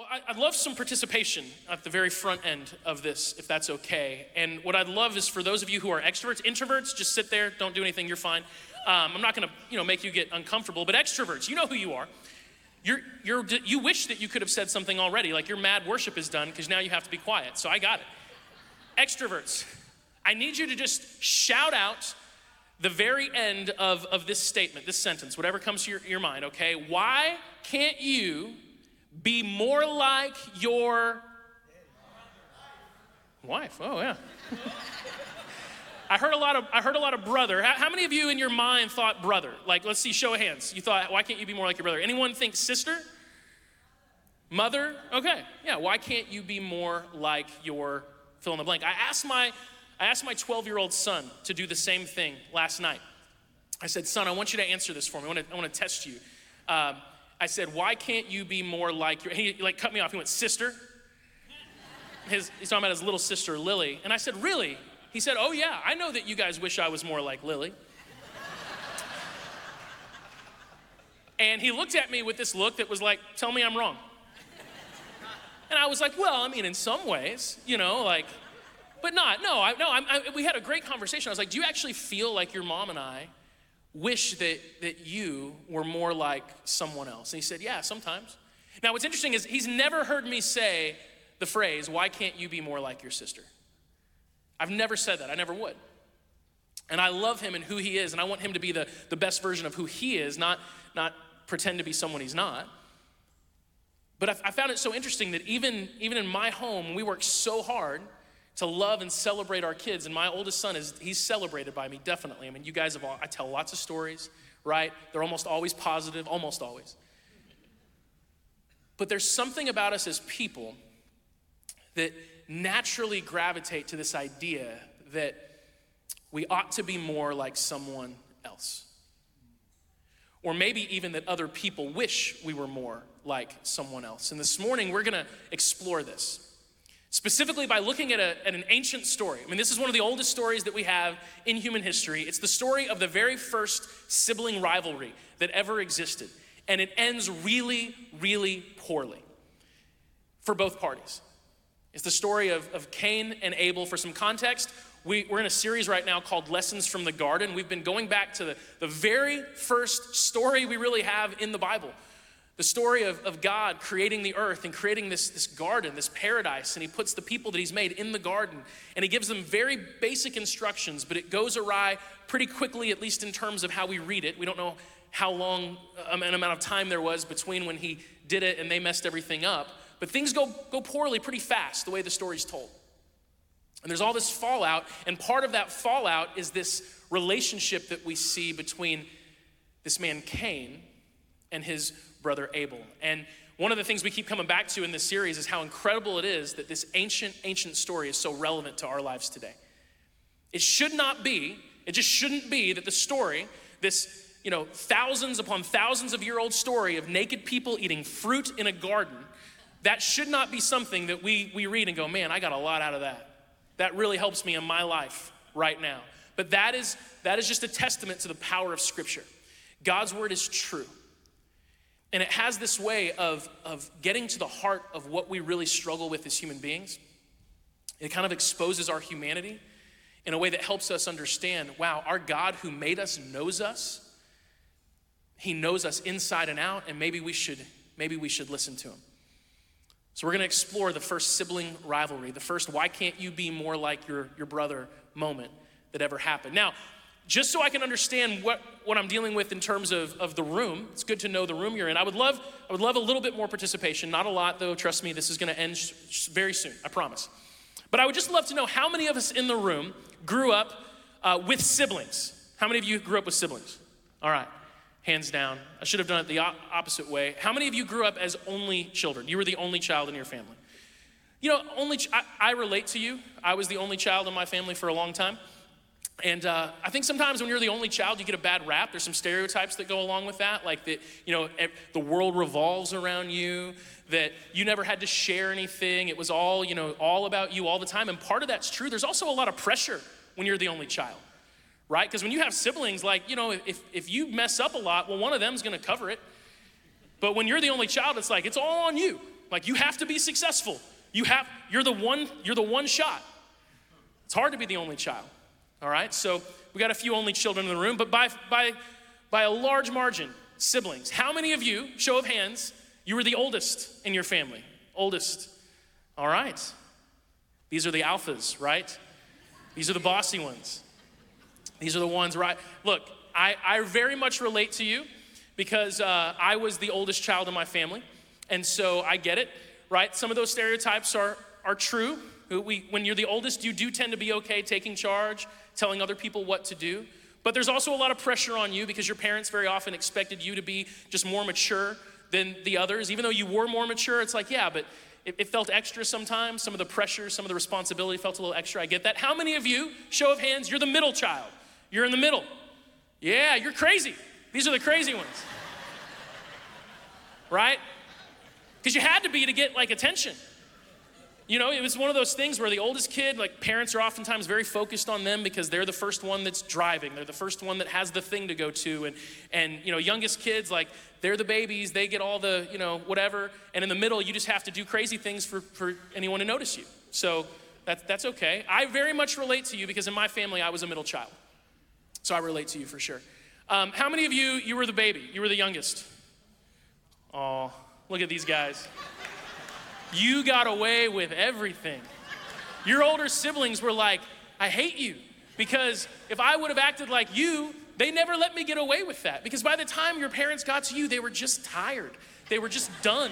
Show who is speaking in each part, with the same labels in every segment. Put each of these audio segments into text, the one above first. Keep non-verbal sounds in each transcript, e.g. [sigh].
Speaker 1: Well, I- I'd love some participation at the very front end of this, if that's okay. And what I'd love is for those of you who are extroverts, introverts, just sit there, don't do anything, you're fine. Um, I'm not gonna, you know, make you get uncomfortable, but extroverts, you know who you are. You're, you're, you wish that you could have said something already, like your mad worship is done, because now you have to be quiet. So I got it. Extroverts, I need you to just shout out the very end of, of this statement, this sentence, whatever comes to your, your mind, okay? Why can't you be more like your wife? Oh, yeah. I heard a lot of I heard a lot of brother. How, how, many of you in your mind thought brother? Like, let's see, show of hands. You thought, why can't you be more like your brother? Anyone think sister? Mother? Okay, yeah. Why can't you be more like your fill in the blank? I asked my I asked my 12 year old son to do the same thing last night. I said, son, I want you to answer this for me. I want to, I want to test you. Um, I said, why can't you be more like your, he like cut me off. He went, sister. His, he's talking about his little sister, Lily. And I said, really? He said, oh yeah, I know that you guys wish I was more like Lily. and he looked at me with this look that was like, tell me I'm wrong. And I was like, well, I mean, in some ways, you know, like, but not. No, I, no. I, I, we had a great conversation. I was like, do you actually feel like your mom and I wish that, that you were more like someone else? And he said, Yeah, sometimes. Now, what's interesting is he's never heard me say the phrase, Why can't you be more like your sister? I've never said that. I never would. And I love him and who he is, and I want him to be the, the best version of who he is, not, not pretend to be someone he's not. But I, I found it so interesting that even, even in my home, we work so hard to love and celebrate our kids. And my oldest son is he's celebrated by me definitely. I mean, you guys have all, I tell lots of stories, right? They're almost always positive, almost always. But there's something about us as people that naturally gravitate to this idea that we ought to be more like someone else. Or maybe even that other people wish we were more like someone else. And this morning, we're gonna explore this specifically by looking at, a, at, an ancient story. I mean, this is one of the oldest stories that we have in human history. It's the story of the very first sibling rivalry that ever existed. And it ends really, really poorly for both parties. It's the story of, of Cain and Abel. For some context, we, are in a series right now called Lessons from the Garden. We've been going back to the, the very first story we really have in the Bible the story of, of God creating the earth and creating this, this garden, this paradise, and He puts the people that He's made in the garden, and He gives them very basic instructions, but it goes awry pretty quickly, at least in terms of how we read it. We don't know how long um, an amount of time there was between when He did it and they messed everything up, but things go, go poorly pretty fast the way the story's told. And there's all this fallout, and part of that fallout is this relationship that we see between this man Cain and his brother Abel. And one of the things we keep coming back to in this series is how incredible it is that this ancient, ancient story is so relevant to our lives today. It should not be, it just shouldn't be that the story, this you know, thousands upon thousands of year old story of naked people eating fruit in a garden, that should not be something that we, we read and go, man, I got a lot out of that. That really helps me in my life right now. But that is, that is just a testament to the power of Scripture. God's word is true. And it has this way of, of getting to the heart of what we really struggle with as human beings. It kind of exposes our humanity in a way that helps us understand wow, our God who made us knows us. He knows us inside and out, and maybe we should, maybe we should listen to him. So we're going to explore the first sibling rivalry, the first why can't you be more like your, your brother moment that ever happened. Now, just so I can understand what, what I'm dealing with in terms of, of the room. It's good to know the room you're in. I would love I would love a little bit more participation. Not a lot though. Trust me, this is going to end very soon. I promise. But I would just love to know how many of us in the room grew up uh, with siblings. How many of you grew up with siblings? All right, hands down. I should have done it the opposite way. How many of you grew up as only children? You were the only child in your family. You know, only ch- I, I relate to you. I was the only child in my family for a long time. And uh, I think sometimes when you're the only child, you get a bad rap. There's some stereotypes that go along with that, like that, you know, the world revolves around you, that you never had to share anything. It was all, you know, all about you all the time. And part of that's true. There's also a lot of pressure when you're the only child, right? Because when you have siblings, like, you know, if, if you mess up a lot, well, one of them's gonna cover it. But when you're the only child, it's like, it's all on you. Like you have to be successful. You have you're the one you're the one shot. It's hard to be the only child. All right? So we got a few only children in the room, but by by by a large margin, siblings. How many of you, show of hands, you were the oldest in your family? Oldest. All right. These are the alphas, right? These are the bossy ones. These are the ones, right? Look, I, I very much relate to you because uh, I was the oldest child in my family. And so I get it, right? Some of those stereotypes are, are true. Uh, we, when you're the oldest, you do tend to be okay taking charge, telling other people what to do. But there's also a lot of pressure on you because your parents very often expected you to be just more mature than the others. Even though you were more mature, it's like, yeah, but it, it, felt extra sometimes. Some of the pressure, some of the responsibility felt a little extra. I get that. How many of you, show of hands, you're the middle child? You're in the middle. Yeah, you're crazy. These are the crazy ones. [laughs] right? Because you had to be to get like attention. You know, it was one of those things where the oldest kid, like parents are oftentimes very focused on them because they're the first one that's driving. They're the first one that has the thing to go to. And, and you know, youngest kids, like they're the babies, they get all the, you know, whatever. And in the middle, you just have to do crazy things for, for anyone to notice you. So that's, that's okay. I very much relate to you because in my family, I was a middle child. So I relate to you for sure. Um, how many of you, you were the baby? You were the youngest? Oh, look at these guys. You got away with everything. Your older siblings were like, I hate you. Because if I would have acted like you, they never let me get away with that. Because by the time your parents got to you, they were just tired. They were just done.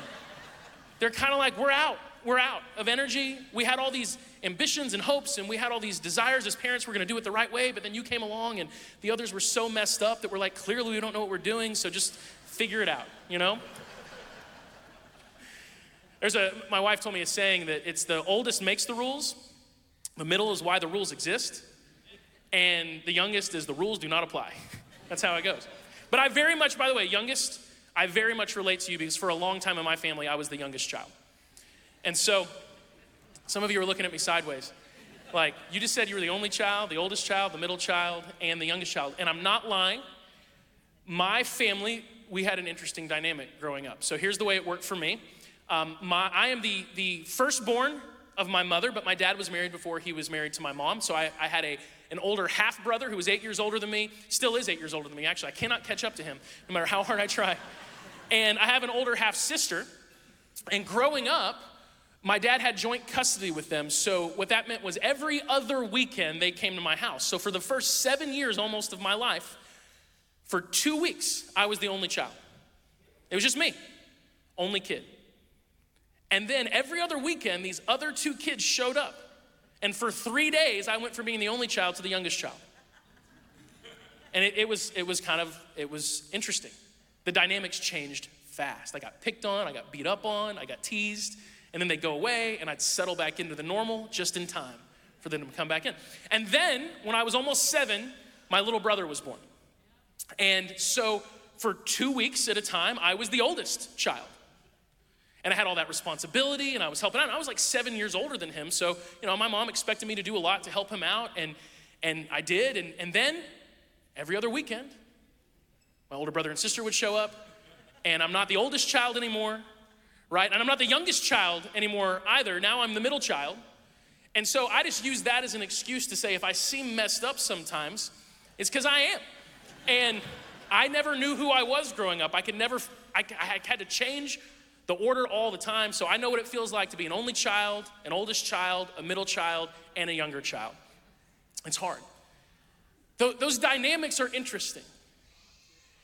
Speaker 1: They're kind of like, we're out. We're out of energy. We had all these ambitions and hopes, and we had all these desires as parents. We're going to do it the right way, but then you came along, and the others were so messed up that we're like, clearly we don't know what we're doing, so just figure it out, you know? There's a, my wife told me a saying that it's the oldest makes the rules, the middle is why the rules exist, and the youngest is the rules do not apply. [laughs] That's how it goes. But I very much, by the way, youngest, I very much relate to you because for a long time in my family, I was the youngest child. And so, some of you are looking at me sideways. Like, you just said you were the only child, the oldest child, the middle child, and the youngest child. And I'm not lying. My family, we had an interesting dynamic growing up. So, here's the way it worked for me. Um, my, I am the, the firstborn of my mother, but my dad was married before he was married to my mom. So I, I had a, an older half brother who was eight years older than me, still is eight years older than me, actually. I cannot catch up to him no matter how hard I try. And I have an older half sister. And growing up, my dad had joint custody with them. So what that meant was every other weekend they came to my house. So for the first seven years almost of my life, for two weeks, I was the only child. It was just me, only kid. And then every other weekend, these other two kids showed up. And for three days, I went from being the only child to the youngest child. And it, it, was, it was kind of, it was interesting. The dynamics changed fast. I got picked on, I got beat up on, I got teased, and then they'd go away, and I'd settle back into the normal just in time for them to come back in. And then, when I was almost seven, my little brother was born. And so, for two weeks at a time, I was the oldest child. And I had all that responsibility and I was helping out. I was like seven years older than him. So, you know, my mom expected me to do a lot to help him out. And, and I did. And, and then every other weekend, my older brother and sister would show up. And I'm not the oldest child anymore, right? And I'm not the youngest child anymore either. Now I'm the middle child. And so I just use that as an excuse to say if I seem messed up sometimes, it's because I am. And I never knew who I was growing up. I could never, I, I had to change the order all the time. So I know what it feels like to be an only child, an oldest child, a middle child, and a younger child. It's hard. Th- those dynamics are interesting.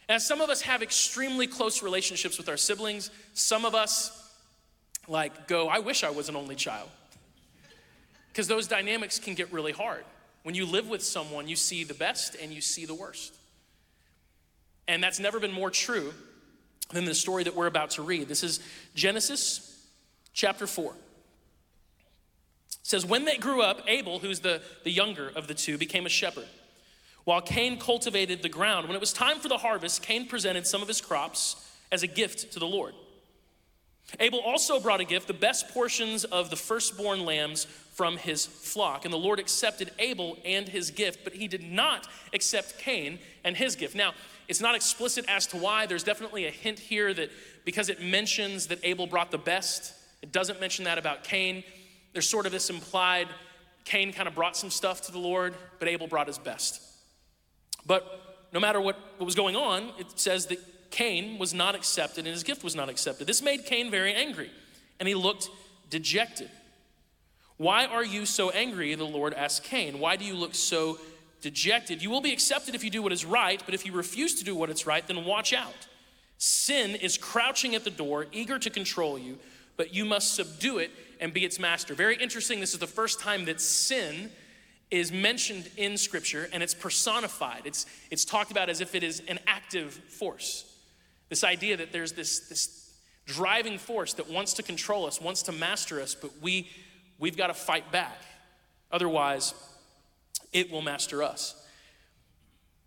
Speaker 1: As some of us have extremely close relationships with our siblings, some of us like go, I wish I was an only child. Because those dynamics can get really hard. When you live with someone, you see the best and you see the worst. And that's never been more true than the story that we're about to read. This is Genesis chapter 4. It says, When they grew up, Abel, who's the, the younger of the two, became a shepherd. While Cain cultivated the ground, when it was time for the harvest, Cain presented some of his crops as a gift to the Lord. Abel also brought a gift, the best portions of the firstborn lambs from his flock. And the Lord accepted Abel and his gift, but he did not accept Cain and his gift. Now, it's not explicit as to why. There's definitely a hint here that because it mentions that Abel brought the best It doesn't mention that about Cain. There's sort of this implied Cain kind of brought some stuff to the Lord, but Abel brought his best. But no matter what, what was going on, it says that Cain was not accepted and his gift was not accepted. This made Cain very angry, and he looked dejected. Why are you so angry? The Lord asked Cain. Why do you look so dejected? You will be accepted if you do what is right, but if you refuse to do what is right, then watch out. Sin is crouching at the door, eager to control you, but you must subdue it and be its master. Very interesting. This is the first time that sin is mentioned in Scripture and it's personified. It's, it's talked about as if it is an active force. This idea that there's this, this driving force that wants to control us, wants to master us, but we, we've got to fight back. Otherwise, it will master us.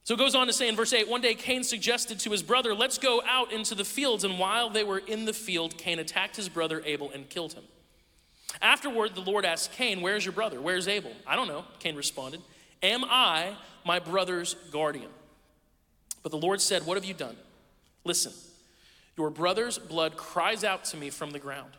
Speaker 1: So it goes on to say in verse 8 one day Cain suggested to his brother, Let's go out into the fields. And while they were in the field, Cain attacked his brother Abel and killed him. Afterward, the Lord asked Cain, Where's your brother? Where's Abel? I don't know, Cain responded. Am I my brother's guardian? But the Lord said, What have you done? Listen, your brother's blood cries out to me from the ground.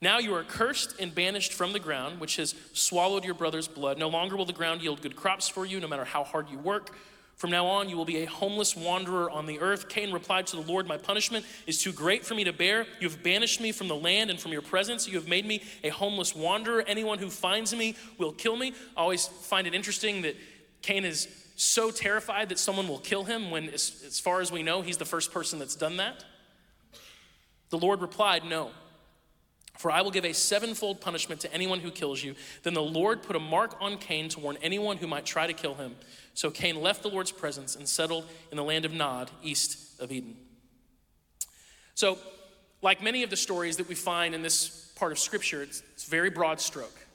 Speaker 1: Now you are cursed and banished from the ground, which has swallowed your brother's blood. No longer will the ground yield good crops for you, no matter how hard you work. From now on, you will be a homeless wanderer on the earth. Cain replied to the Lord, My punishment is too great for me to bear. You have banished me from the land and from your presence. You have made me a homeless wanderer. Anyone who finds me will kill me. I always find it interesting that Cain is so terrified that someone will kill him when, as, as far as we know, he's the first person that's done that. The Lord replied, No. For I will give a sevenfold punishment to anyone who kills you. Then the Lord put a mark on Cain to warn anyone who might try to kill him. So Cain left the Lord's presence and settled in the land of Nod, east of Eden. So, like many of the stories that we find in this part of Scripture, it's, it's very broad stroke,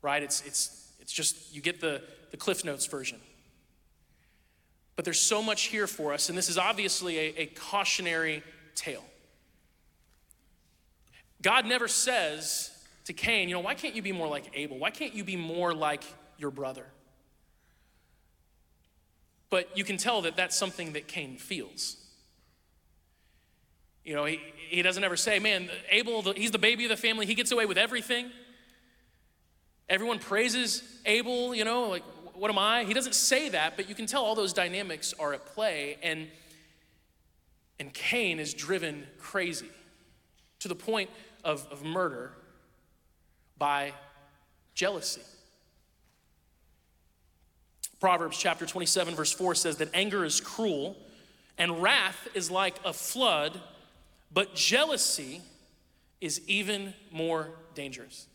Speaker 1: right? It's, it's, it's just, you get the, the Cliff Notes version. But there's so much here for us, and this is obviously a, a cautionary tale. God never says to Cain, you know, why can't you be more like Abel? Why can't you be more like your brother? But you can tell that that's something that Cain feels. You know, he, he doesn't ever say, man, Abel, the, he's the baby of the family, he gets away with everything. Everyone praises Abel, you know, like, what am I? He doesn't say that, but you can tell all those dynamics are at play. And, and Cain is driven crazy to the point of, of murder by jealousy. Proverbs chapter 27, verse 4 says that anger is cruel and wrath is like a flood, but jealousy is even more dangerous.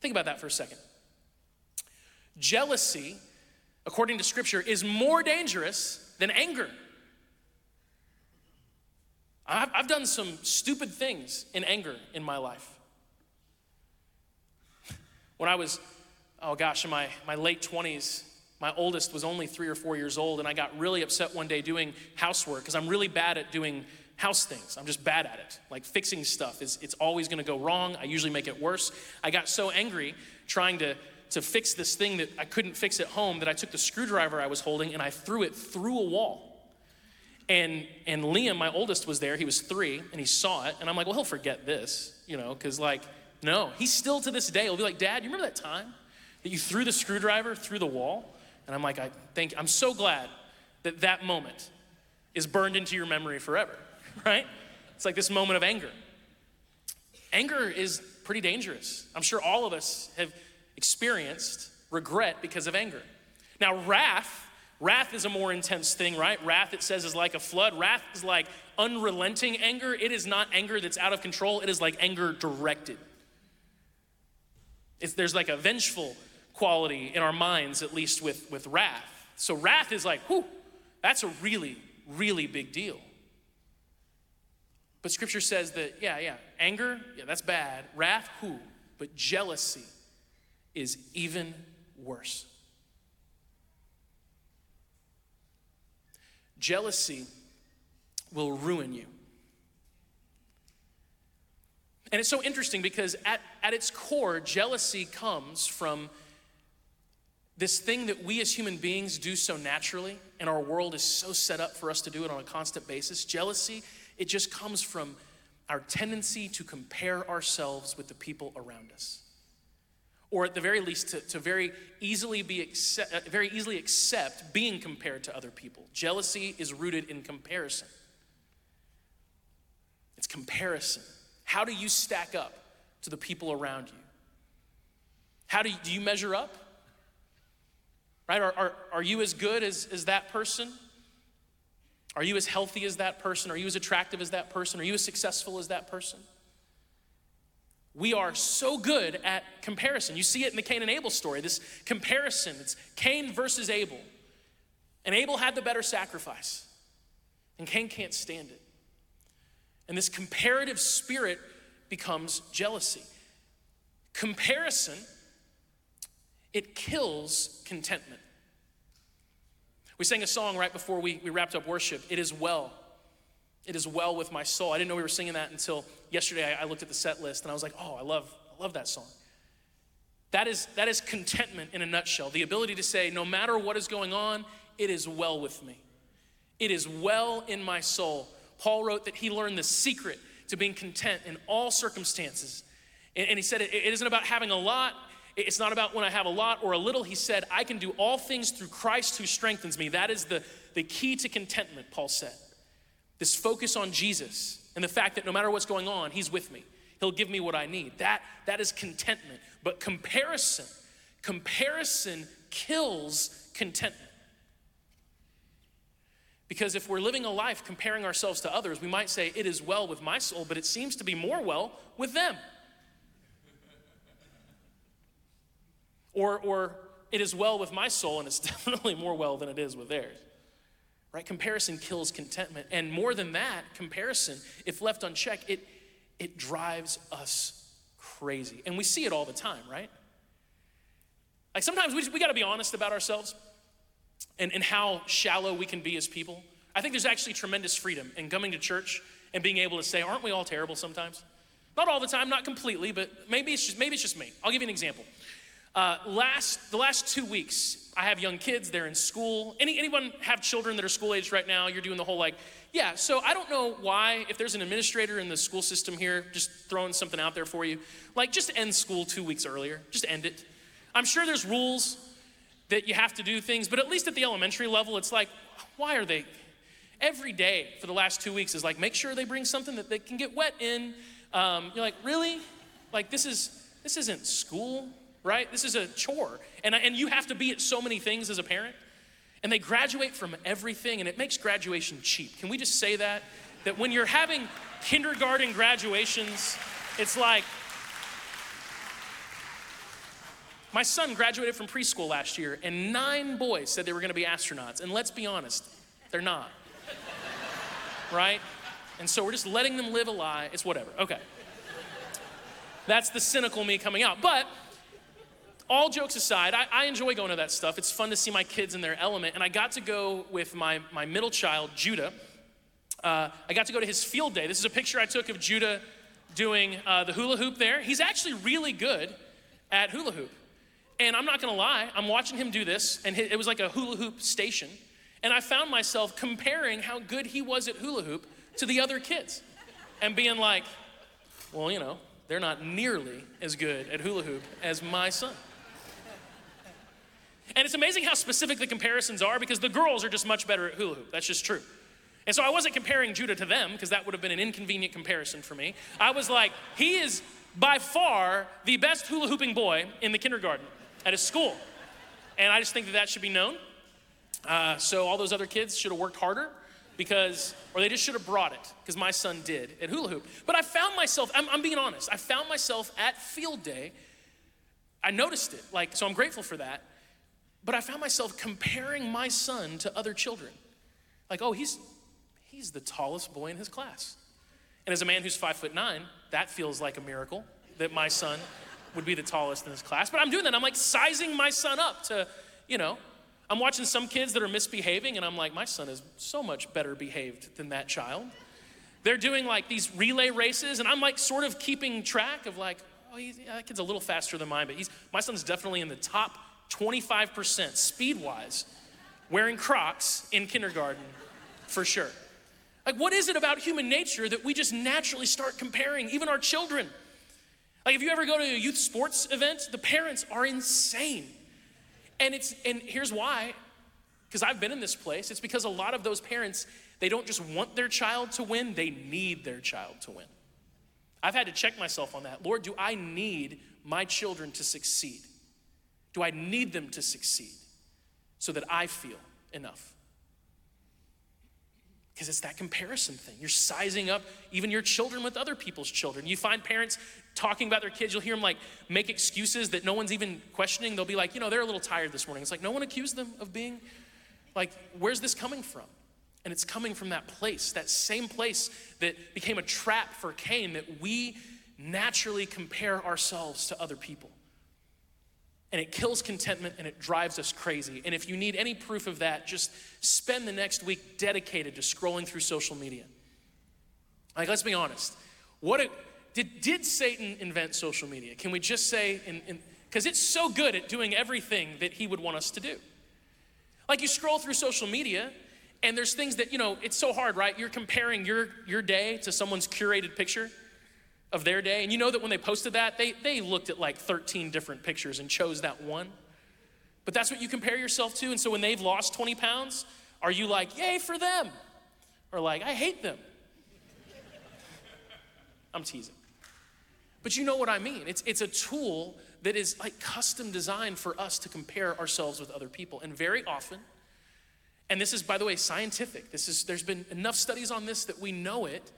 Speaker 1: Think about that for a second. Jealousy, according to scripture, is more dangerous than anger. I've, I've done some stupid things in anger in my life. When I was, oh gosh, in my, my late 20s, my oldest was only three or four years old, and I got really upset one day doing housework because I'm really bad at doing house things. I'm just bad at it. Like fixing stuff is it's always going to go wrong. I usually make it worse. I got so angry trying to to fix this thing that I couldn't fix at home that I took the screwdriver I was holding and I threw it through a wall. And, and Liam, my oldest, was there. He was three, and he saw it. And I'm like, well, he'll forget this, you know, because, like, no. He's still to this day, he'll be like, Dad, you remember that time that you threw the screwdriver through the wall? And I'm like, I think, I'm so glad that that moment is burned into your memory forever, [laughs] right? It's like this moment of anger. Anger is pretty dangerous. I'm sure all of us have experienced regret because of anger. Now, wrath Wrath is a more intense thing, right? Wrath, it says, is like a flood. Wrath is like unrelenting anger. It is not anger that's out of control, it is like anger directed. It's, there's like a vengeful quality in our minds, at least with, with wrath. So wrath is like, whew, that's a really, really big deal. But scripture says that, yeah, yeah, anger, yeah, that's bad. Wrath, who? But jealousy is even worse. Jealousy will ruin you. And it's so interesting because at, at its core, jealousy comes from this thing that we as human beings do so naturally, and our world is so set up for us to do it on a constant basis. Jealousy, it just comes from our tendency to compare ourselves with the people around us. Or at the very least, to, to very easily be accept, uh, very easily accept being compared to other people. Jealousy is rooted in comparison. It's comparison. How do you stack up to the people around you? How do you, do you measure up? Right? Are, are, are you as good as, as that person? Are you as healthy as that person? Are you as attractive as that person? Are you as successful as that person? We are so good at comparison. You see it in the Cain and Abel story, this comparison. It's Cain versus Abel. And Abel had the better sacrifice, and Cain can't stand it. And this comparative spirit becomes jealousy. Comparison, it kills contentment. We sang a song right before we, we wrapped up worship. It is well. It is well with my soul. I didn't know we were singing that until yesterday. I, I looked at the set list and I was like, oh, I love, I love that song. That is, that is contentment in a nutshell. The ability to say, no matter what is going on, it is well with me. It is well in my soul. Paul wrote that he learned the secret to being content in all circumstances. And, and he said it, it isn't about having a lot, it's not about when I have a lot or a little. He said, I can do all things through Christ who strengthens me. That is the, the key to contentment, Paul said. This focus on Jesus and the fact that no matter what's going on, He's with me. He'll give me what I need. That, that is contentment. But comparison, comparison kills contentment. Because if we're living a life comparing ourselves to others, we might say, It is well with my soul, but it seems to be more well with them. Or, or it is well with my soul, and it's [laughs] definitely more well than it is with theirs. Right? Comparison kills contentment. And more than that, comparison, if left unchecked, it, it drives us crazy. And we see it all the time, right? Like sometimes we, we got to be honest about ourselves and, and how shallow we can be as people. I think there's actually tremendous freedom in coming to church and being able to say, aren't we all terrible sometimes? Not all the time, not completely, but maybe it's just, maybe it's just me. I'll give you an example. Uh, last, the last two weeks, I have young kids, they're in school. Any, anyone have children that are school aged right now? You're doing the whole like, yeah, so I don't know why, if there's an administrator in the school system here, just throwing something out there for you, like just end school two weeks earlier, just end it. I'm sure there's rules that you have to do things, but at least at the elementary level, it's like, why are they? Every day for the last two weeks is like, make sure they bring something that they can get wet in. Um, you're like, really? Like this is this isn't school right? This is a chore. And, and you have to be at so many things as a parent. And they graduate from everything, and it makes graduation cheap. Can we just say that? That when you're having kindergarten graduations, it's like, my son graduated from preschool last year, and nine boys said they were gonna be astronauts. And let's be honest, they're not. right? And so we're just letting them live a lie. It's whatever. Okay. That's the cynical me coming out. But all jokes aside, I, I, enjoy going to that stuff. It's fun to see my kids in their element. And I got to go with my, my middle child, Judah. Uh, I got to go to his field day. This is a picture I took of Judah doing uh, the hula hoop there. He's actually really good at hula hoop. And I'm not gonna lie, I'm watching him do this, and it was like a hula hoop station. And I found myself comparing how good he was at hula hoop to the other kids and being like, well, you know, they're not nearly as good at hula hoop as my son. And it's amazing how specific the comparisons are because the girls are just much better at hula hoop. That's just true. And so I wasn't comparing Judah to them because that would have been an inconvenient comparison for me. I was like, he is by far the best hula hooping boy in the kindergarten at his school. And I just think that that should be known. Uh, so all those other kids should have worked harder because, or they just should have brought it because my son did at hula hoop. But I found myself, I'm, I'm being honest, I found myself at field day. I noticed it, like, so I'm grateful for that. But I found myself comparing my son to other children. Like, oh, he's, he's the tallest boy in his class. And as a man who's five foot nine, that feels like a miracle that my son would be the tallest in his class. But I'm doing that. I'm like sizing my son up to, you know, I'm watching some kids that are misbehaving, and I'm like, my son is so much better behaved than that child. They're doing like these relay races, and I'm like sort of keeping track of like, oh, yeah, that kid's a little faster than mine, but he's my son's definitely in the top 25% speed wise wearing Crocs in kindergarten for sure. Like, what is it about human nature that we just naturally start comparing, even our children? Like, if you ever go to a youth sports event, the parents are insane. And it's and here's why. Because I've been in this place. It's because a lot of those parents, they don't just want their child to win, they need their child to win. I've had to check myself on that. Lord, do I need my children to succeed? Do I need them to succeed so that I feel enough? Because it's that comparison thing. You're sizing up even your children with other people's children. You find parents talking about their kids, you'll hear them like make excuses that no one's even questioning. They'll be like, you know, they're a little tired this morning. It's like, no one accused them of being like, where's this coming from? And it's coming from that place, that same place that became a trap for Cain, that we naturally compare ourselves to other people. And it kills contentment and it drives us crazy. And if you need any proof of that, just spend the next week dedicated to scrolling through social media. Like, let's be honest. What did, did Satan invent social media? Can we just say, because it's so good at doing everything that he would want us to do? Like, you scroll through social media, and there's things that, you know, it's so hard, right? You're comparing your, your day to someone's curated picture of their day. And you know that when they posted that, they, they looked at like 13 different pictures and chose that one. But that's what you compare yourself to. And so when they've lost 20 pounds, are you like, yay for them? Or like, I hate them? [laughs] I'm teasing. But you know what I mean. It's, it's a tool that is like custom designed for us to compare ourselves with other people. And very often, and this is, by the way, scientific. This is, there's been enough studies on this that we know it,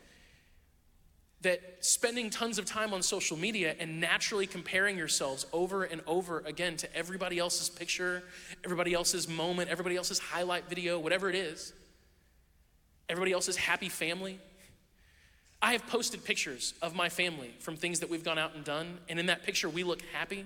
Speaker 1: that spending tons of time on social media and naturally comparing yourselves over and over again to everybody else's picture, everybody else's moment, everybody else's highlight video, whatever it is, everybody else's happy family. I have posted pictures of my family from things that we've gone out and done, and in that picture, we look happy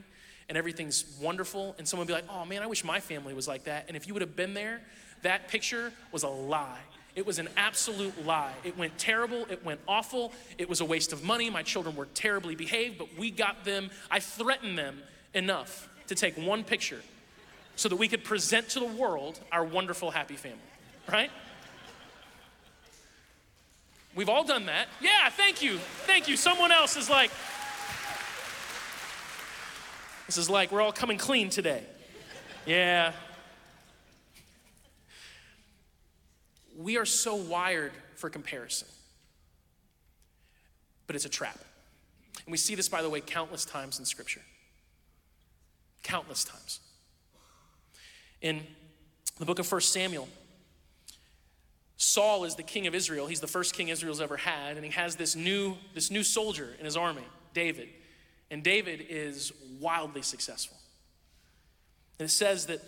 Speaker 1: and everything's wonderful, and someone would be like, oh man, I wish my family was like that. And if you would have been there, that picture was a lie. It was an absolute lie. It went terrible. It went awful. It was a waste of money. My children were terribly behaved, but we got them, I threatened them enough to take one picture so that we could present to the world our wonderful, happy family, right? We've all done that. Yeah, thank you. Thank you. Someone else is like, this is like, we're all coming clean today. Yeah, we are so wired for comparison. But it's a trap. And we see this, by the way, countless times in Scripture. Countless times. In the book of 1 Samuel, Saul is the king of Israel. He's the first king Israel's ever had, and he has this new, this new soldier in his army, David. And David is wildly successful. And it says that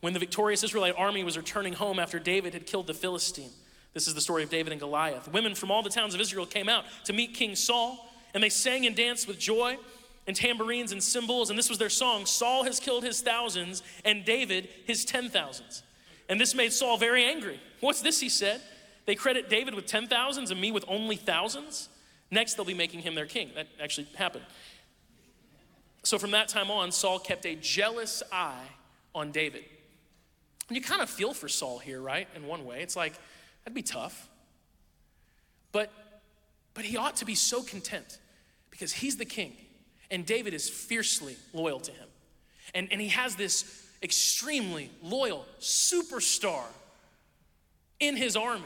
Speaker 1: when the victorious Israelite army was returning home after David had killed the Philistine. This is the story of David and Goliath. Women from all the towns of Israel came out to meet King Saul, and they sang and danced with joy and tambourines and cymbals, and this was their song Saul has killed his thousands, and David his ten thousands. And this made Saul very angry. What's this, he said? They credit David with ten thousands and me with only thousands? Next, they'll be making him their king. That actually happened. So from that time on, Saul kept a jealous eye on David. And you kind of feel for Saul here, right? In one way, it's like, that'd be tough. But, but he ought to be so content because he's the king and David is fiercely loyal to him. And, and he has this extremely loyal superstar in his army,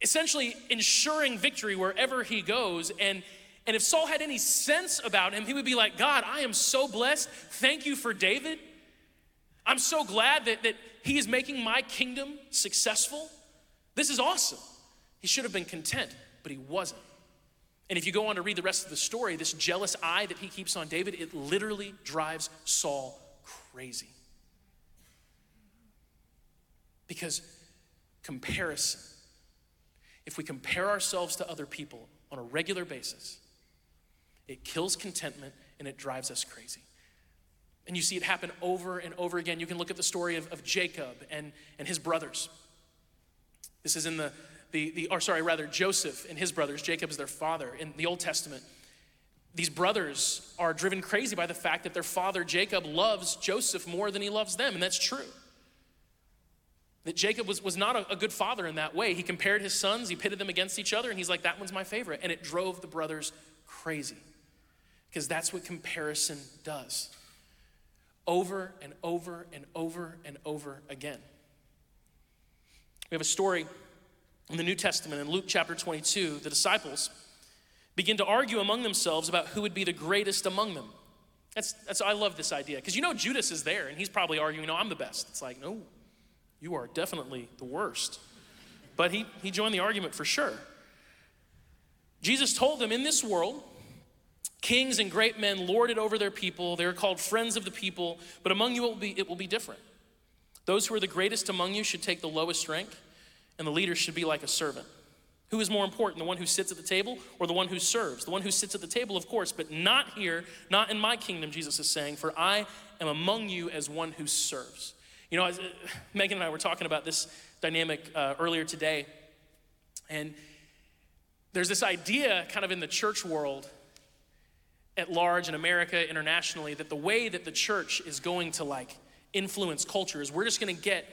Speaker 1: essentially ensuring victory wherever he goes. And, and if Saul had any sense about him, he would be like, God, I am so blessed. Thank you for David. I'm so glad that, that he is making my kingdom successful. This is awesome. He should have been content, but he wasn't. And if you go on to read the rest of the story, this jealous eye that he keeps on David, it literally drives Saul crazy. Because comparison, if we compare ourselves to other people on a regular basis, it kills contentment and it drives us crazy. And you see it happen over and over again. You can look at the story of, of Jacob and, and his brothers. This is in the, the, the, or sorry, rather, Joseph and his brothers. Jacob is their father in the Old Testament. These brothers are driven crazy by the fact that their father Jacob loves Joseph more than he loves them, and that's true. That Jacob was, was not a, a good father in that way. He compared his sons, he pitted them against each other, and he's like, that one's my favorite. And it drove the brothers crazy because that's what comparison does over and over and over and over again. We have a story in the New Testament in Luke chapter 22. The disciples begin to argue among themselves about who would be the greatest among them. That's, that's I love this idea because you know Judas is there and he's probably arguing, no, I'm the best. It's like, no, you are definitely the worst. But he, he joined the argument for sure. Jesus told them, in this world, kings and great men lord it over their people. They are called friends of the people, but among you it will be, it will be different. Those who are the greatest among you should take the lowest rank, and the leader should be like a servant. Who is more important, the one who sits at the table or the one who serves? The one who sits at the table, of course, but not here, not in my kingdom, Jesus is saying, for I am among you as one who serves. You know, as, uh, Megan and I were talking about this dynamic uh, earlier today, and there's this idea kind of in the church world at large in America, internationally, that the way that the church is going to like influence culture is we're just going to get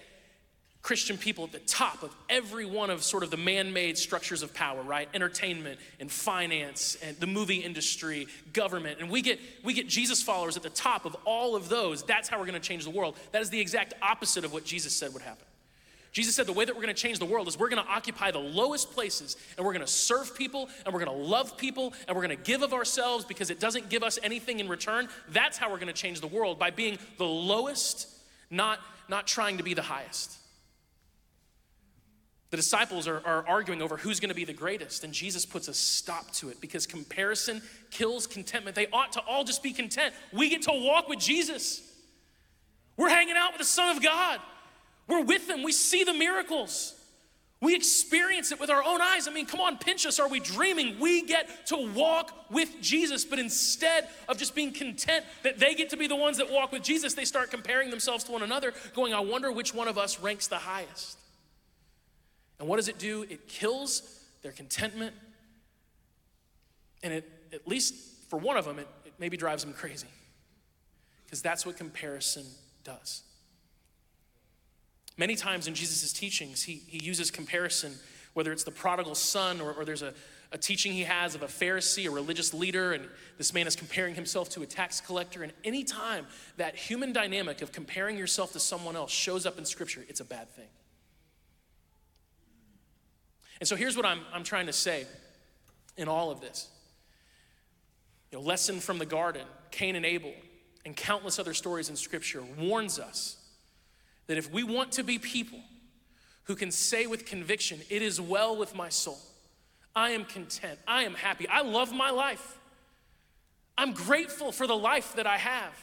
Speaker 1: Christian people at the top of every one of sort of the man made structures of power, right? Entertainment and finance and the movie industry, government. And we get, we get Jesus followers at the top of all of those. That's how we're going to change the world. That is the exact opposite of what Jesus said would happen. Jesus said the way that we're going to change the world is we're going to occupy the lowest places and we're going to serve people and we're going to love people and we're going to give of ourselves because it doesn't give us anything in return. That's how we're going to change the world by being the lowest, not, not trying to be the highest. The disciples are, are arguing over who's going to be the greatest, and Jesus puts a stop to it because comparison kills contentment. They ought to all just be content. We get to walk with Jesus. We're hanging out with the Son of God. We're with them, We see the miracles. We experience it with our own eyes. I mean, come on, pinch us. Are we dreaming? We get to walk with Jesus, but instead of just being content that they get to be the ones that walk with Jesus, they start comparing themselves to one another, going, I wonder which one of us ranks the highest. And what does it do? It kills their contentment. And it, at least for one of them, it, it maybe drives them crazy. Because that's what comparison does. Many times in Jesus' teachings, he, he uses comparison, whether it's the prodigal son or, or there's a, a teaching he has of a Pharisee, a religious leader, and this man is comparing himself to a tax collector. And any time that human dynamic of comparing yourself to someone else shows up in Scripture, it's a bad thing. And so here's what I'm, I'm trying to say in all of this. You know, lesson from the garden, Cain and Abel, and countless other stories in Scripture warns us that if we want to be people who can say with conviction, It is well with my soul, I am content, I am happy, I love my life, I'm grateful for the life that I have.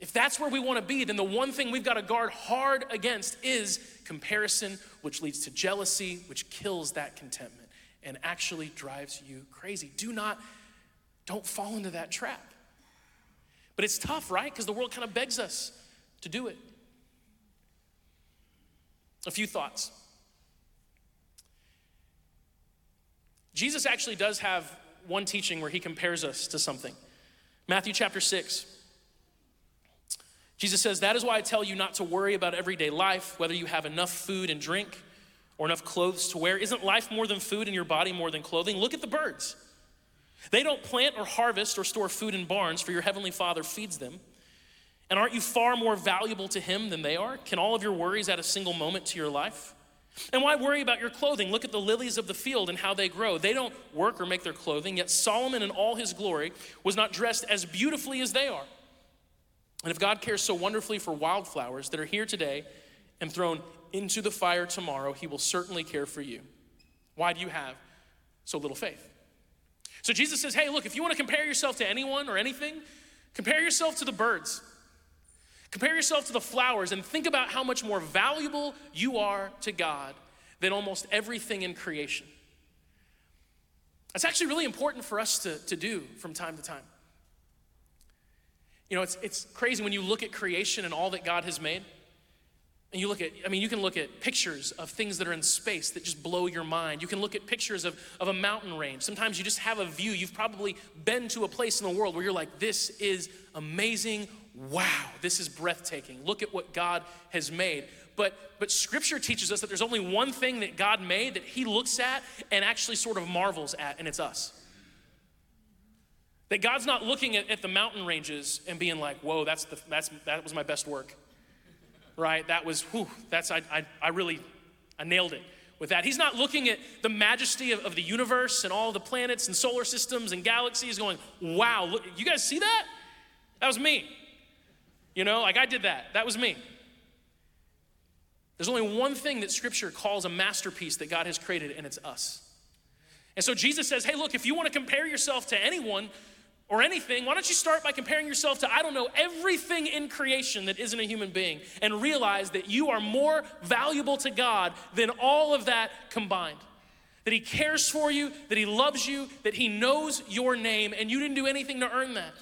Speaker 1: If that's where we want to be, then the one thing we've got to guard hard against is comparison, which leads to jealousy, which kills that contentment and actually drives you crazy. Do not, don't fall into that trap. But it's tough, right? Because the world kind of begs us to do it. A few thoughts. Jesus actually does have one teaching where he compares us to something. Matthew chapter 6. Jesus says, That is why I tell you not to worry about everyday life, whether you have enough food and drink or enough clothes to wear. Isn't life more than food and your body more than clothing? Look at the birds. They don't plant or harvest or store food in barns, for your heavenly Father feeds them. And aren't you far more valuable to Him than they are? Can all of your worries add a single moment to your life? And why worry about your clothing? Look at the lilies of the field and how they grow. They don't work or make their clothing, yet Solomon in all his glory was not dressed as beautifully as they are. And if God cares so wonderfully for wildflowers that are here today and thrown into the fire tomorrow, He will certainly care for you. Why do you have so little faith? So Jesus says, hey, look, if you want to compare yourself to anyone or anything, compare yourself to the birds. Compare yourself to the flowers and think about how much more valuable you are to God than almost everything in creation. That's actually really important for us to, to do from time to time. You know, it's, it's crazy when you look at creation and all that God has made. And you look at, I mean, you can look at pictures of things that are in space that just blow your mind. You can look at pictures of, of a mountain range. Sometimes you just have a view. You've probably been to a place in the world where you're like, this is amazing. Wow, this is breathtaking. Look at what God has made. But, but scripture teaches us that there's only one thing that God made that he looks at and actually sort of marvels at, and it's us. That God's not looking at, at the mountain ranges and being like, whoa, that's the, that's, that was my best work. Right? That was, whew, that's, I, I, I really, I nailed it with that. He's not looking at the majesty of, of the universe and all the planets and solar systems and galaxies going, wow, look, you guys see that? That was me. You know, like I did that. That was me. There's only one thing that Scripture calls a masterpiece that God has created, and it's us. And so Jesus says, hey, look, if you want to compare yourself to anyone or anything, why don't you start by comparing yourself to, I don't know, everything in creation that isn't a human being and realize that you are more valuable to God than all of that combined. That He cares for you, that He loves you, that He knows your name, and you didn't do anything to earn that.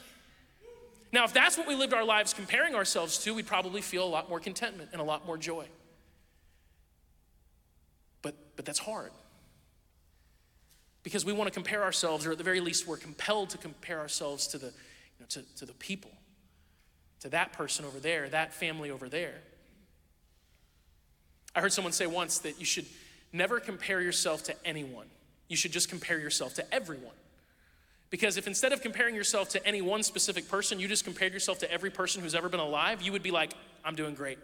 Speaker 1: Now, if that's what we lived our lives comparing ourselves to, we'd probably feel a lot more contentment and a lot more joy. But, but that's hard. Because we want to compare ourselves, or at the very least, we're compelled to compare ourselves to the, you know, to, to the people, to that person over there, that family over there. I heard someone say once that you should never compare yourself to anyone, you should just compare yourself to everyone. Because if instead of comparing yourself to any one specific person, you just compared yourself to every person who's ever been alive, you would be like, I'm doing great.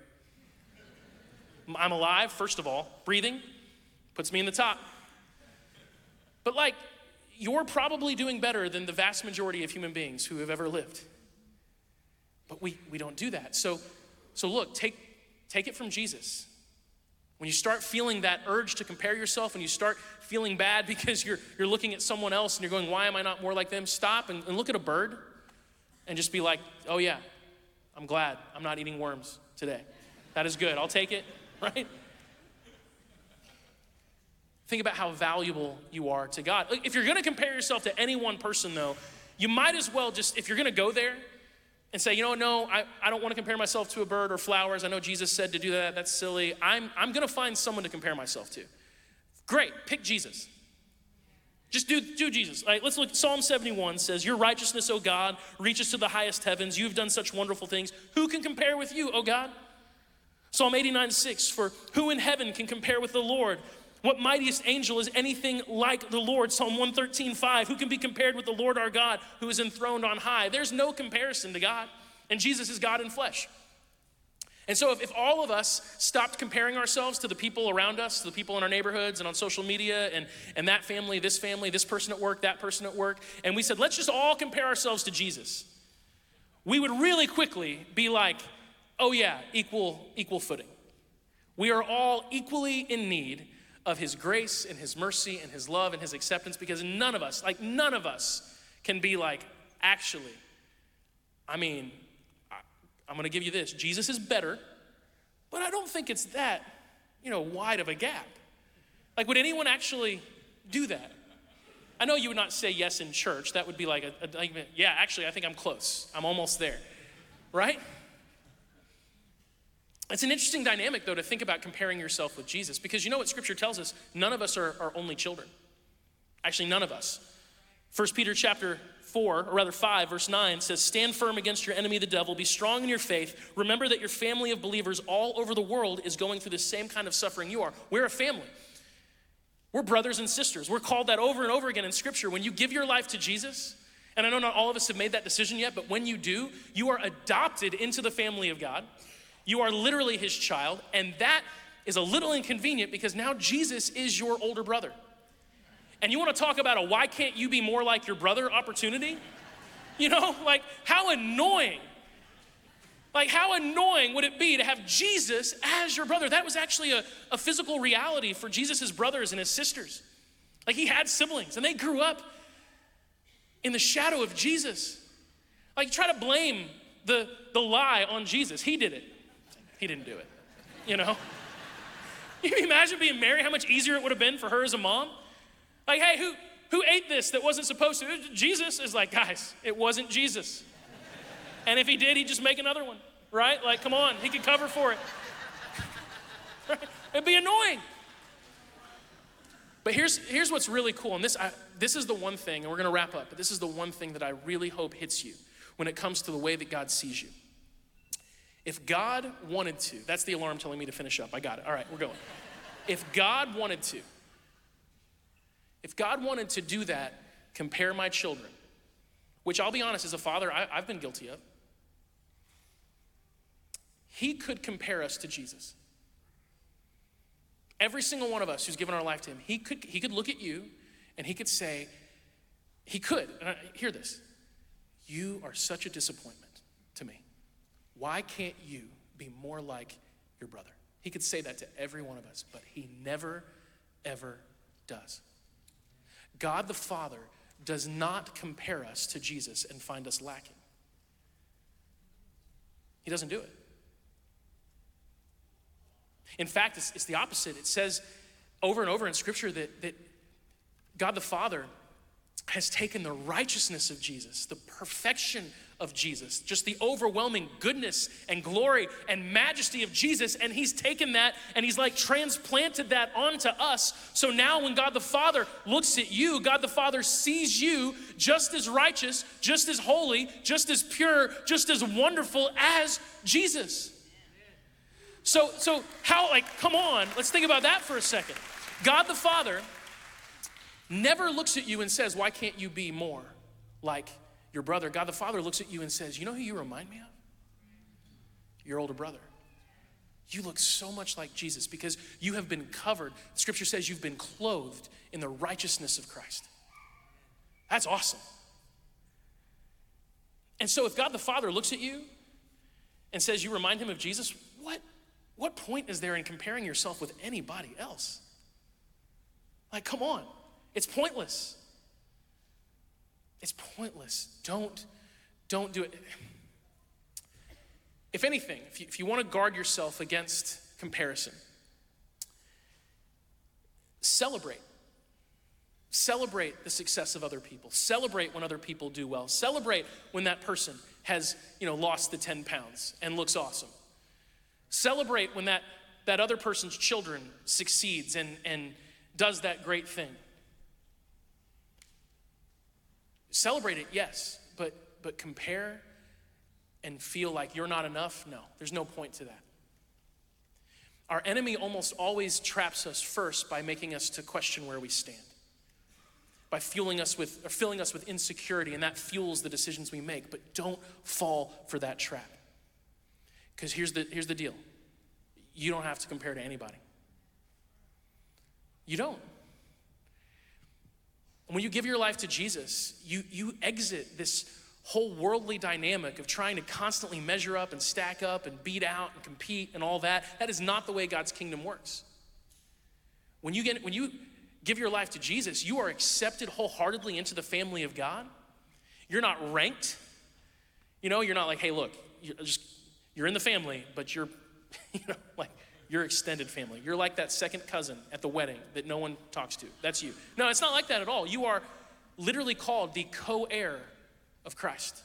Speaker 1: I'm alive, first of all. Breathing puts me in the top. But like, you're probably doing better than the vast majority of human beings who have ever lived. But we, we don't do that. So, so look, take, take it from Jesus. When you start feeling that urge to compare yourself, and you start feeling bad [laughs] because you're, you're looking at someone else and you're going, why am I not more like them? Stop and, and look at a bird and just be like, oh yeah, I'm glad I'm not eating worms today. That is good. I'll take it, [laughs] right? Think about how valuable you are to God. If you're gonna compare yourself to any one person, though, you might as well just, if you're gonna go there, and say, you know, no, I, I don't want to compare myself to a bird or flowers. I know Jesus said to do that. That's silly. I'm, I'm going to find someone to compare myself to. Great, pick Jesus. Just do, do Jesus. Right, let's look. Psalm 71 says, Your righteousness, O God, reaches to the highest heavens. You've done such wonderful things. Who can compare with you, O God? Psalm 89 6, For who in heaven can compare with the Lord? What mightiest angel is anything like the Lord? Psalm 113, 5. Who can be compared with the Lord our God who is enthroned on high? There's no comparison to God. And Jesus is God in flesh. And so, if, if all of us stopped comparing ourselves to the people around us, to the people in our neighborhoods and on social media, and, and that family, this family, this person at work, that person at work, and we said, let's just all compare ourselves to Jesus, we would really quickly be like, oh, yeah, equal, equal footing. We are all equally in need of His grace and His mercy and His love and His acceptance because none of us, like none of us, can be like, actually, I mean, I'm gonna give you this Jesus is better, but I don't think it's that, you know, wide of a gap. Like, would anyone actually do that? I know you would not say yes in church. That would be like a, a yeah, actually, I think I'm close. I'm almost there, right? It's an interesting dynamic, though, to think about comparing yourself with Jesus because you know what Scripture tells us? None of us are, are only children. Actually, none of us. 1 Peter chapter 4, or rather 5, verse 9 says, Stand firm against your enemy, the devil. Be strong in your faith. Remember that your family of believers all over the world is going through the same kind of suffering you are. We're a family. We're brothers and sisters. We're called that over and over again in Scripture. When you give your life to Jesus, and I know not all of us have made that decision yet, but when you do, you are adopted into the family of God. You are literally his child, and that is a little inconvenient because now Jesus is your older brother. And you want to talk about a why can't you be more like your brother opportunity? You know, like how annoying. Like, how annoying would it be to have Jesus as your brother? That was actually a, a physical reality for Jesus' brothers and his sisters. Like, he had siblings and they grew up in the shadow of Jesus. Like, try to blame the, the lie on Jesus. He did it. He didn't do it, you know? you imagine being Mary, how much easier it would have been for her as a mom? Like, hey, who, who ate this that wasn't supposed to? Jesus is like, guys, it wasn't Jesus. And if he did, he'd just make another one, right? Like, come on, he could cover for it. It'd be annoying. But here's, here's what's really cool, and this, I, this is the one thing, and we're gonna wrap up, but this is the one thing that I really hope hits you when it comes to the way that God sees you. If God wanted to, that's the alarm telling me to finish up. I got it. All right, we're going. If God wanted to, if God wanted to do that, compare my children, which I'll be honest, as a father, I, have been guilty of, He could compare us to Jesus. Every single one of us who's given our life to Him, He could, he could look at you and He could say, He could, and I, hear this, you are such a disappointment to me. Why can't you be more like your brother? He could say that to every one of us, but he never, ever does. God the Father does not compare us to Jesus and find us lacking. He doesn't do it. In fact, it's, it's, the opposite. It says over and over in Scripture that, that God the Father has taken the righteousness of Jesus, the perfection of Jesus, just the overwhelming goodness and glory and majesty of Jesus. And he's taken that and he's like transplanted that onto us. So now when God the Father looks at you, God the Father sees you just as righteous, just as holy, just as pure, just as wonderful as Jesus. So, so how, like, come on, let's think about that for a second. God the Father never looks at you and says, Why can't you be more like your brother, God the Father looks at you and says, You know who you remind me of? Your older brother. You look so much like Jesus because you have been covered. Scripture says you've been clothed in the righteousness of Christ. That's awesome. And so, if God the Father looks at you and says you remind him of Jesus, what, what point is there in comparing yourself with anybody else? Like, come on, it's pointless. It's pointless. Don't, don't do it. If anything, if you, if you want to guard yourself against comparison, celebrate. Celebrate the success of other people. Celebrate when other people do well. Celebrate when that person has, you know, lost the 10 pounds and looks awesome. Celebrate when that, that other person's children succeeds and, and does that great thing. Celebrate it, yes, but, but compare and feel like you're not enough? No, there's no point to that. Our enemy almost always traps us first by making us to question where we stand. By fueling us with or filling us with insecurity, and that fuels the decisions we make. But don't fall for that trap. Because here's the, here's the deal you don't have to compare to anybody. You don't. When you give your life to Jesus, you, you exit this whole worldly dynamic of trying to constantly measure up and stack up and beat out and compete and all that. That is not the way God's kingdom works. When you, get, when you give your life to Jesus, you are accepted wholeheartedly into the family of God. You're not ranked. You know, you're not like, hey, look, you're just you're in the family, but you're, [laughs] you know, like your extended family. You're like that second cousin at the wedding that no one talks to. That's you. No, it's not like that at all. You are literally called the co heir of Christ.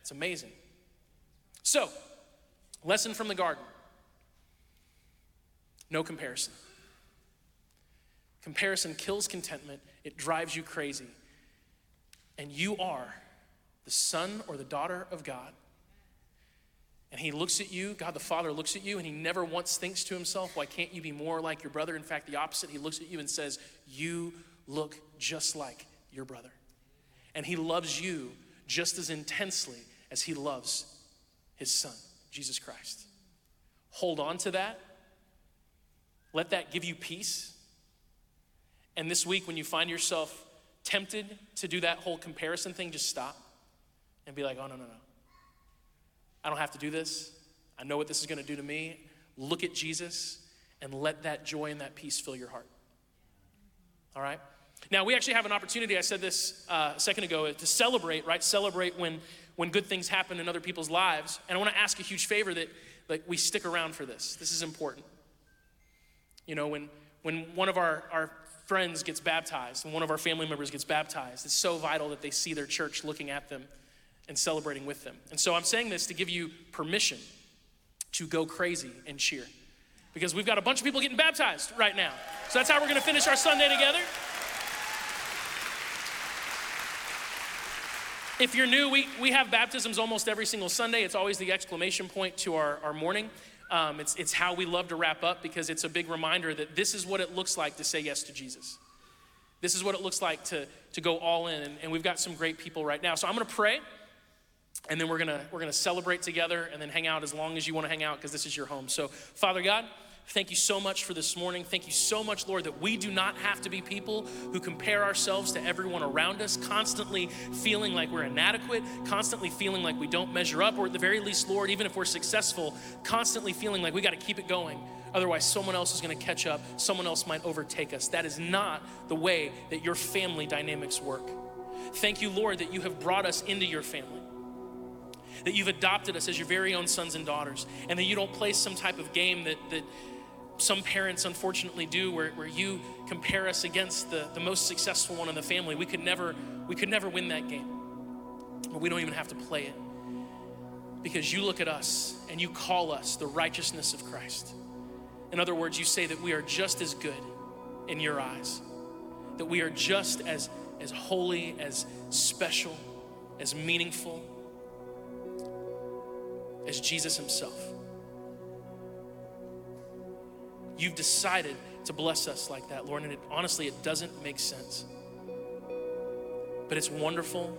Speaker 1: It's amazing. So, lesson from the garden no comparison. Comparison kills contentment, it drives you crazy. And you are the son or the daughter of God and he looks at you, God the Father looks at you, and he never once thinks to himself, Why can't you be more like your brother? In fact, the opposite. He looks at you and says, You look just like your brother. And he loves you just as intensely as he loves his son, Jesus Christ. Hold on to that. Let that give you peace. And this week, when you find yourself tempted to do that whole comparison thing, just stop and be like, Oh, no, no, no. I don't have to do this. I know what this is going to do to me. Look at Jesus and let that joy and that peace fill your heart. All right? Now, we actually have an opportunity, I said this uh, a second ago, to celebrate, right? Celebrate when, when good things happen in other people's lives. And I want to ask a huge favor that like, we stick around for this. This is important. You know, when, when one of our, our friends gets baptized, and one of our family members gets baptized, it's so vital that they see their church looking at them and celebrating with them. And so I'm saying this to give you permission to go crazy and cheer. Because we've got a bunch of people getting baptized right now. So that's how we're going to finish our Sunday together. If you're new, we, we have baptisms almost every single Sunday. It's always the exclamation point to our, our morning. Um, it's, it's how we love to wrap up because it's a big reminder that this is what it looks like to say yes to Jesus. This is what it looks like to, to go all in. And, and we've got some great people right now. So I'm going to pray, and then we're to we're to celebrate together and then hang out as long as you want to hang out because this is your home. So, Father God, Thank you so much for this morning. Thank you so much, Lord, that we do not have to be people who compare ourselves to everyone around us, constantly feeling like we're inadequate, constantly feeling like we don't measure up, or at the very least, Lord, even if we're successful, constantly feeling like we got to keep it going. Otherwise, someone else is going to catch up, someone else might overtake us. That is not the way that your family dynamics work. Thank you, Lord, that you have brought us into your family that you've adopted us as your very own sons and daughters, and that you don't play some type of game that, that some parents unfortunately do where, where you compare us against the, the most successful one in the family. We could never we could never win that game but we don't even have to play it. Because you look at us and you call us the righteousness of christ. In other words you say that we are just as good in your eyes that we are just as as holy as special as meaningful as jesus himself You've decided to bless us like that, Lord, and it, honestly, it doesn't make sense. But it's wonderful.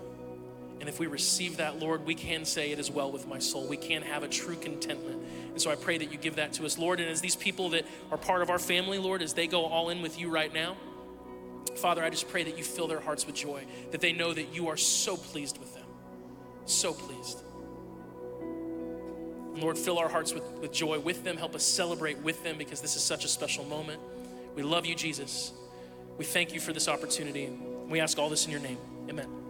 Speaker 1: And if we receive that, Lord, we can say it is well with my soul. We can have a true contentment. And so I pray that you give that to us, Lord. And as these people that are part of our family, Lord, as they go all in with you right now, Father, I just pray that you fill their hearts with joy, that they know that you are so pleased with them. So pleased. Lord, fill our hearts with, with joy with them. Help us celebrate with them because this is such a special moment. We love you, Jesus. We thank you for this opportunity. We ask all this in your name. Amen.